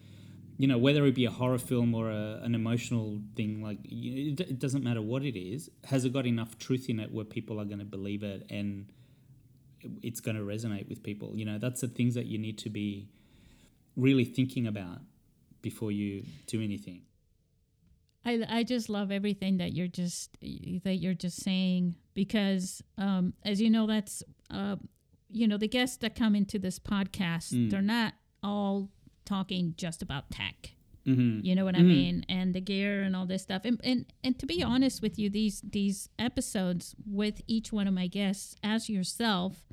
you know, whether it be a horror film or a, an emotional thing, like it, it doesn't matter what it is. Has it got enough truth in it where people are going to believe it and it's going to resonate with people? You know, that's the things that you need to be really thinking about before you do anything. I, I just love everything that you're just that you're just saying because um, as you know that's uh, you know the guests that come into this podcast Mm. they're not all talking just about tech Mm-hmm. you know what I Mhm. mean and the gear and all this stuff and, and and to be honest with you these these episodes with each one of my guests as yourself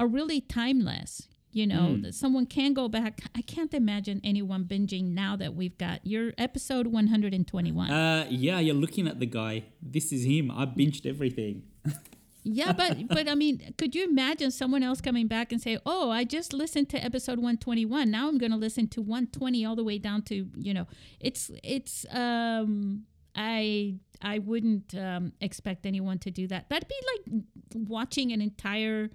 are really timeless you know Mm. that someone can go back I can't imagine anyone binging now that we've got your episode 121 Uh, yeah, you're looking at the guy. This is him. I binged everything. Yeah, but but I mean, could you imagine someone else coming back and say, "Oh, I just listened to episode 121. Now I'm going to listen to 120 all the way down to, you know, it's it's um I I wouldn't um, expect anyone to do that. That'd be like watching an entire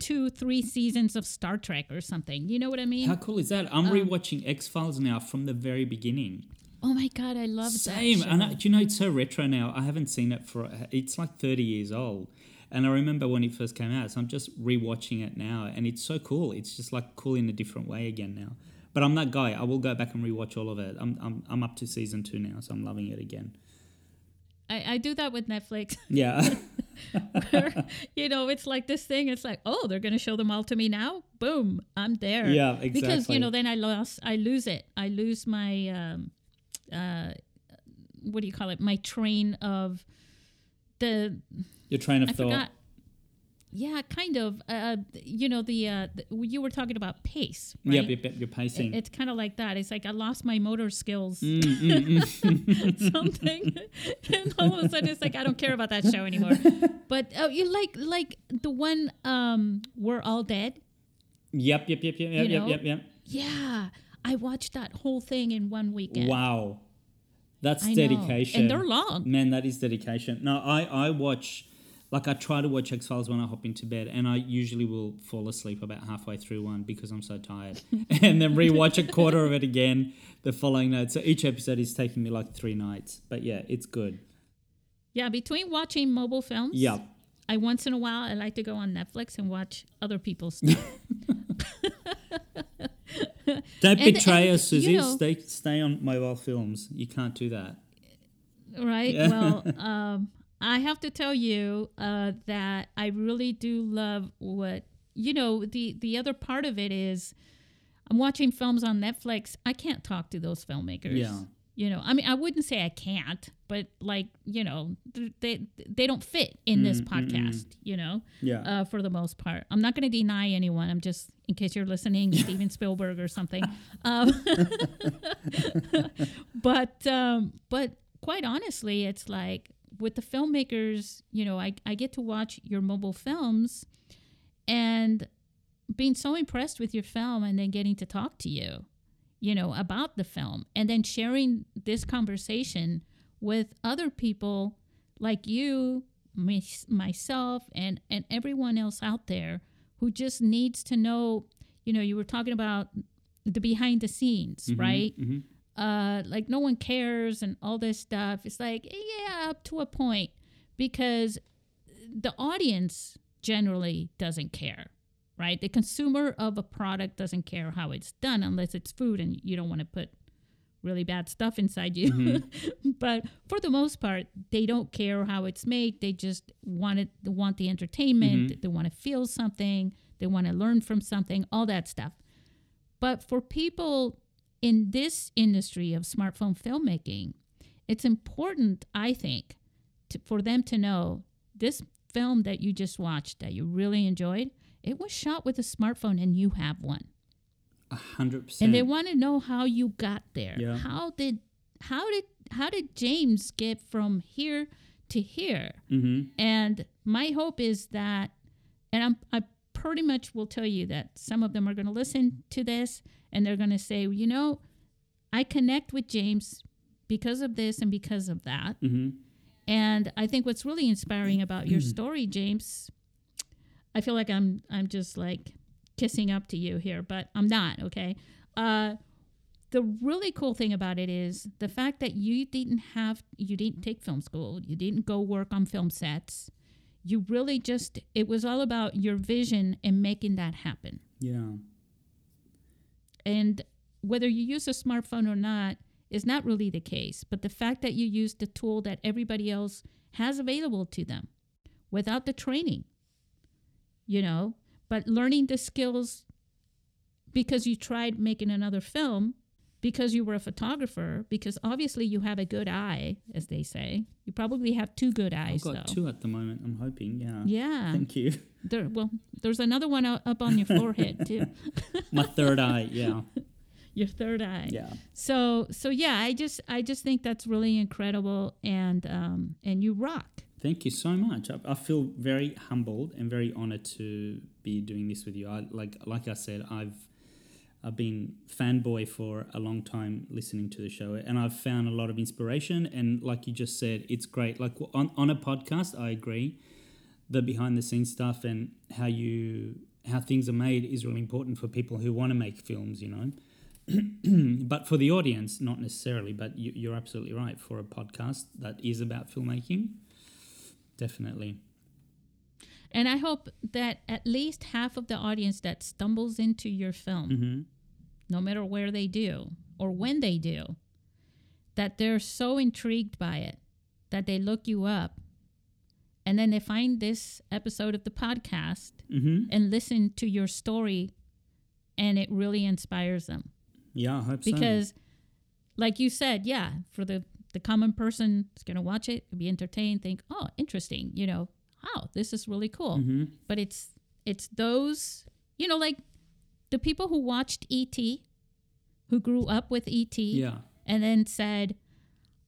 two, three seasons of Star Trek or something. You know what I mean? How cool is that? I'm Um, rewatching X Files now from the very beginning. oh my god, I love Same, that. and. I, do you know it's so retro now? I haven't seen it for it's like 30 years old, and I remember when it first came out. So I'm just rewatching it now, and it's so cool. It's just like cool in a different way again now. But I'm that guy. I will go back and rewatch all of it. I'm I'm, I'm up to season two now, so I'm loving it again. I, I do that with Netflix. Yeah, where, you know, it's like this thing. It's like, oh, they're going to show them all to me now. Boom, I'm there. yeah, exactly. Because you know, then I lost, I lose it. I lose my, um, uh, what do you call it? My train of the. Your train of I thought. forgot. Yeah, kind of. Uh, you know, the, uh, the you were talking about pace, right? Yep, yep, yep, you're pacing. It- it's kind of like that. It's like I lost my motor skills, Mm, mm, mm. something, and all of a sudden it's like I don't care about that show anymore. But uh, you like like the one um, "We're All Dead." Yep, yep, yep, yep, yep, You yep, know? yep, yep. Yeah, I watched that whole thing in one weekend. Wow, that's I know. dedication. and they're long. Man, that is dedication. No, I, I watch, like, I try to watch X Files when I hop into bed, and I usually will fall asleep about halfway through one because I'm so tired, and then rewatch a quarter of it again the following night. So each episode is taking me like three nights. But yeah, it's good. Yeah, between watching mobile films, yeah, I once in a while I like to go on Netflix and watch other people's stuff. Don't And- betray and, us, Susie. you know- stay, stay on mobile films. You can't do that. right? Yeah. Well, um, I have to tell you uh, that I really do love what you know. The the other part of it is, I'm watching films on Netflix. I can't talk to those filmmakers. Yeah. You know, I mean, I wouldn't say I can't, but like, you know, they they don't fit in this Mm, mm, podcast. You know, Yeah. uh, for the most part. I'm not going to deny anyone. I'm just, in case you're listening, Steven Spielberg or something. Um, but, um, but quite honestly, it's like with the filmmakers, you know, I, I get to watch your mobile films and being so impressed with your film and then getting to talk to you, you know, about the film and then sharing this conversation with other people like you, me, myself, and, and everyone else out there who just needs to know, you know, you were talking about the behind the scenes, Mhm, right? mhm. Uh, like no one cares and all this stuff. It's like, yeah, up to a point because the audience generally doesn't care, right? The consumer of a product doesn't care how it's done unless it's food and you don't want to put really bad stuff inside you. but for the most part, they don't care how it's made. They just want it, they want the entertainment. They want to feel something. They want to learn from something. All that stuff. But for people in this industry of smartphone filmmaking, it's important, I think, to, for them to know this film that you just watched that you really enjoyed, it was shot with a smartphone and you have one. A hundred percent. And they want to know how you got there. Yeah. How did how did how did James get from here to here? Mm-hmm. And my hope is that, and I'm, I pretty much will tell you that some of them are going to listen to this and they're going to say, you know, I connect with James because of this and because of that. hmm And I think what's really inspiring about your story, James, I feel like I'm I'm just like kissing up to you here, but I'm not, okay? Uh the really cool thing about it is the fact that you didn't have you didn't take film school, you didn't go work on film sets. You really just it was all about your vision and making that happen. Yeah. And whether you use a smartphone or not is not really the case. But the fact that you use the tool that everybody else has available to them without the training, you know, but learning the skills because you tried making another film, because you were a photographer, because obviously you have a good eye, as they say. You probably have two good eyes. I've got though. two at the moment. I'm hoping. Yeah. Yeah. Thank you. There, well, there's another one up on your forehead, too. My third eye. Yeah. Your third eye. Yeah. So so yeah, I just I just think that's really incredible and um and you rock. Thank you so much. I, I feel very humbled and very honored to be doing this with you. I like like I said, I've I've been fanboy for a long time listening to the show, and I've found a lot of inspiration. And like you just said, it's great. Like on on a podcast, I agree. The behind the scenes stuff and how you how things are made is really important for people who want to make films. You know. but for the audience, not necessarily. But you, you're absolutely right. For a podcast that is about filmmaking, definitely. And I hope that at least half of the audience that stumbles into your film, hmm no matter where they do or when they do, that they're so intrigued by it that they look you up and then they find this episode of the podcast hmm and listen to your story and it really inspires them. Yeah, I hope so. because like you said yeah for the the common person is going to watch it be entertained think oh interesting you know oh this is really cool hmm but it's it's those you know like the people who watched et who grew up with et Yeah. and then said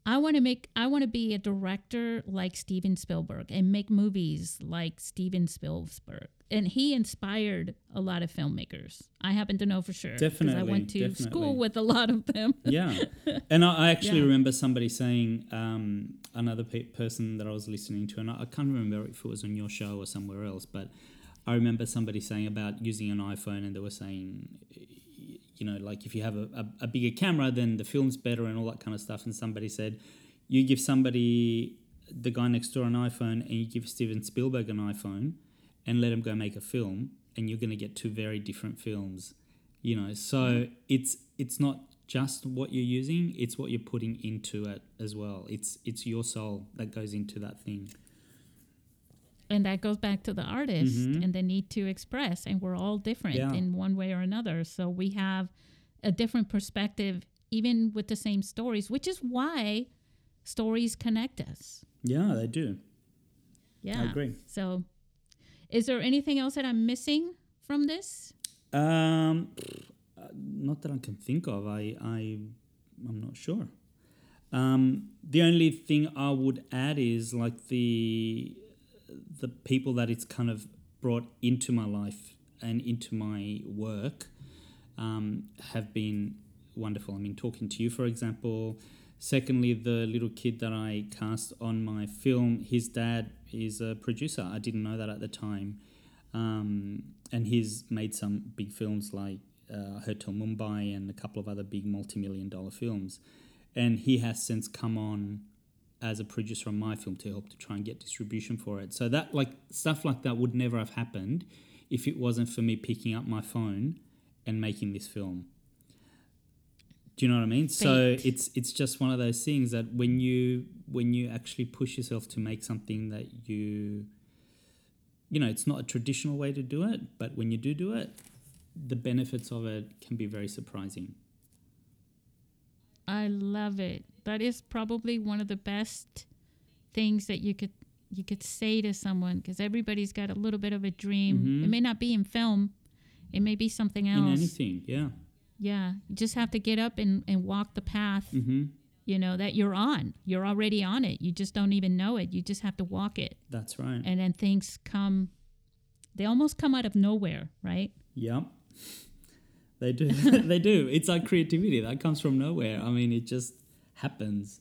i want to make i want to be a director like steven spielberg and make movies like steven spielberg and he inspired a lot of filmmakers i happen to know for sure 'cause i Definitely, went to definitely. school with a lot of them Yeah. And I, I actually Yeah. remember somebody saying, um, another pe- person that I was listening to, and I, I can't remember if it was on your show or somewhere else, but I remember somebody saying about using an iPhone, and they were saying, you know, like if you have a, a, a bigger camera, then the film's better and all that kind of stuff. And somebody said, you give somebody, the guy next door, an iPhone, and you give Steven Spielberg an iPhone and let him go make a film, and you're going to get two very different films you know? So it's it's not just what you're using it's what you're putting into it as well. It's it's your soul that goes into that thing and that goes back to the artist Mhm. and the need to express and we're all different Yeah. in one way or another. So we have a different perspective even with the same stories which is why stories connect us. Yeah they do. Yeah. i agree. So is there anything else that i'm missing from this? Um not that i can think of. I i i'm not sure. Um the only thing i would add is like the the people that it's kind of brought into my life and into my work um, have been wonderful. I mean, talking to you, for example. Secondly, the little kid that I cast on my film, his dad is a producer. I didn't know that at the time. Um, and he's made some big films like uh, Hotel Mumbai and a couple of other big multi million dollar films. And he has since come on as a producer on my film to help to try and get distribution for it. So that like stuff like that would never have happened if it wasn't for me picking up my phone and making this film. Do you know what I mean? So it's it's just one of those things that when you when you actually push yourself to make something that you you know, it's not a traditional way to do it, but when you do do it, the benefits of it can be very surprising. i love it that is probably one of the best things that you could you could say to someone because everybody's got a little bit of a dream Mhm. it may not be in film it may be something else In anything, yeah. Yeah, you just have to get up and, and walk the path, hmm you know, that you're on. You're already on it. You just don't even know it. You just have to walk it. That's right. And then things come, they almost come out of nowhere, right? Yep. They do. they do. It's like creativity that comes from nowhere. I mean, it just happens.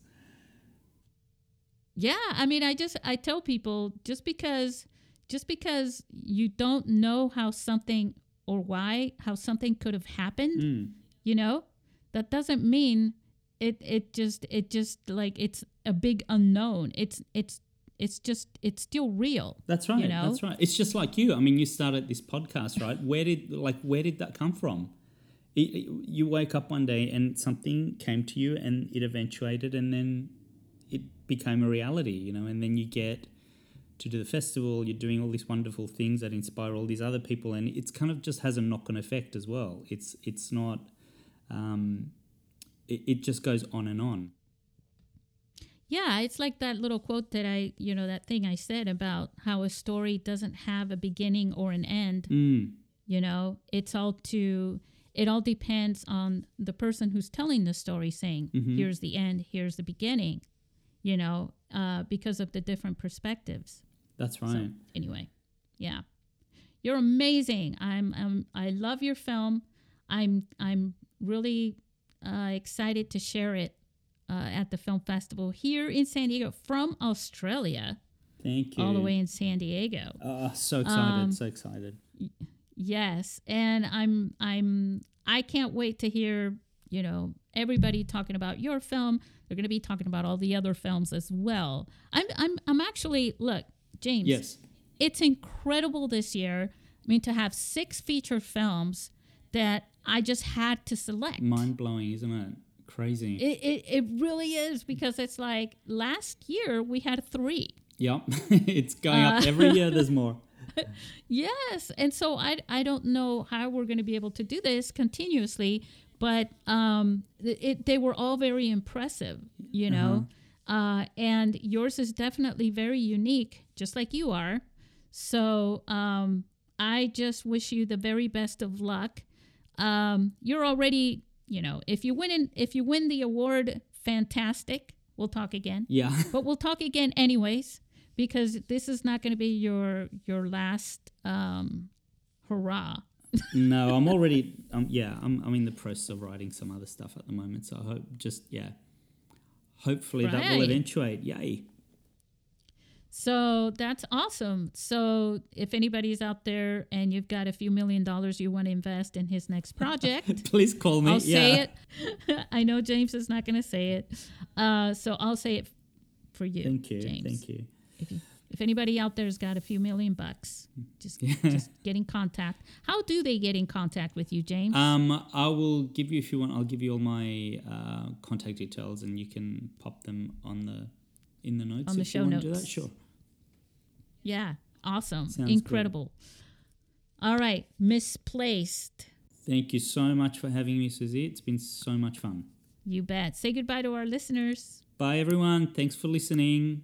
Yeah, I mean, I just I tell people just because just because you don't know how something or why how something could have happened, Mm. you know, that doesn't mean it it just it just like it's a big unknown. It's it's it's just it's still real. That's right. You know? That's right. It's just like you. I mean, you started this podcast, right? Where did like where did that come from? It, you wake up one day and something came to you, and it eventuated, and then it became a reality. You know, and then you get to do the festival. You're doing all these wonderful things that inspire all these other people, and it's kind of just has a knock on effect as well. It's it's not. Um, it, it just goes on and on. Yeah, it's like that little quote that I, you know, that thing I said about how a story doesn't have a beginning or an end. Mm. You know, it's all to, it all depends on the person who's telling the story saying, Mhm. here's the end, here's the beginning, you know, uh, because of the different perspectives. That's right. So, anyway, yeah. You're amazing. I'm, I'm I love your film. I'm I'm really uh, excited to share it uh, at the film festival here in San Diego from Australia, Thank you. all the way in San Diego. Oh, so excited! Um, so excited. Yes, and I'm I'm I can't wait to hear you know everybody talking about your film. They're going to be talking about all the other films as well. I'm I'm I'm actually look, James. Yes. it's incredible this year. I mean, to have six feature films that I just had to select. mind blowing, isn't it? Crazy. It, it, it really is because it's like last year we had three. yep, it's going up Uh, every year. There's more. Yes. And so I, I don't know how we're going to be able to do this continuously, but um, it, they were all very impressive, you know. uh and yours is definitely very unique, just like you are. So um, I just wish you the very best of luck. Um, you're already, you know, if you win in, if you win the award, fantastic. We'll talk again Yeah, but we'll talk again anyways because this is not going to be your your last um hurrah no, I'm already. Um, yeah, I'm. I'm in the process of writing some other stuff at the moment. So I hope, just yeah, hopefully that will eventuate. Yay! so that's awesome so if anybody's out there and you've got a few million dollars you want to invest in his next project Please call me. i'll yeah. say it i know james is not going to say it uh so i'll say it for you Thank you. james Thank you. If you if anybody out there's got a few million bucks just just get in contact how do they get in contact with you james Um, I will give you if you want. I'll give you all my uh, contact details, and you can pop them on the in the notes On the if show you want to do that. notes. Sure. Yeah, awesome. Sounds good. Incredible. All right, misplaced. Thank you so much for having me, Susie. It's been so much fun. You bet. Say goodbye to our listeners. Bye, everyone. Thanks for listening.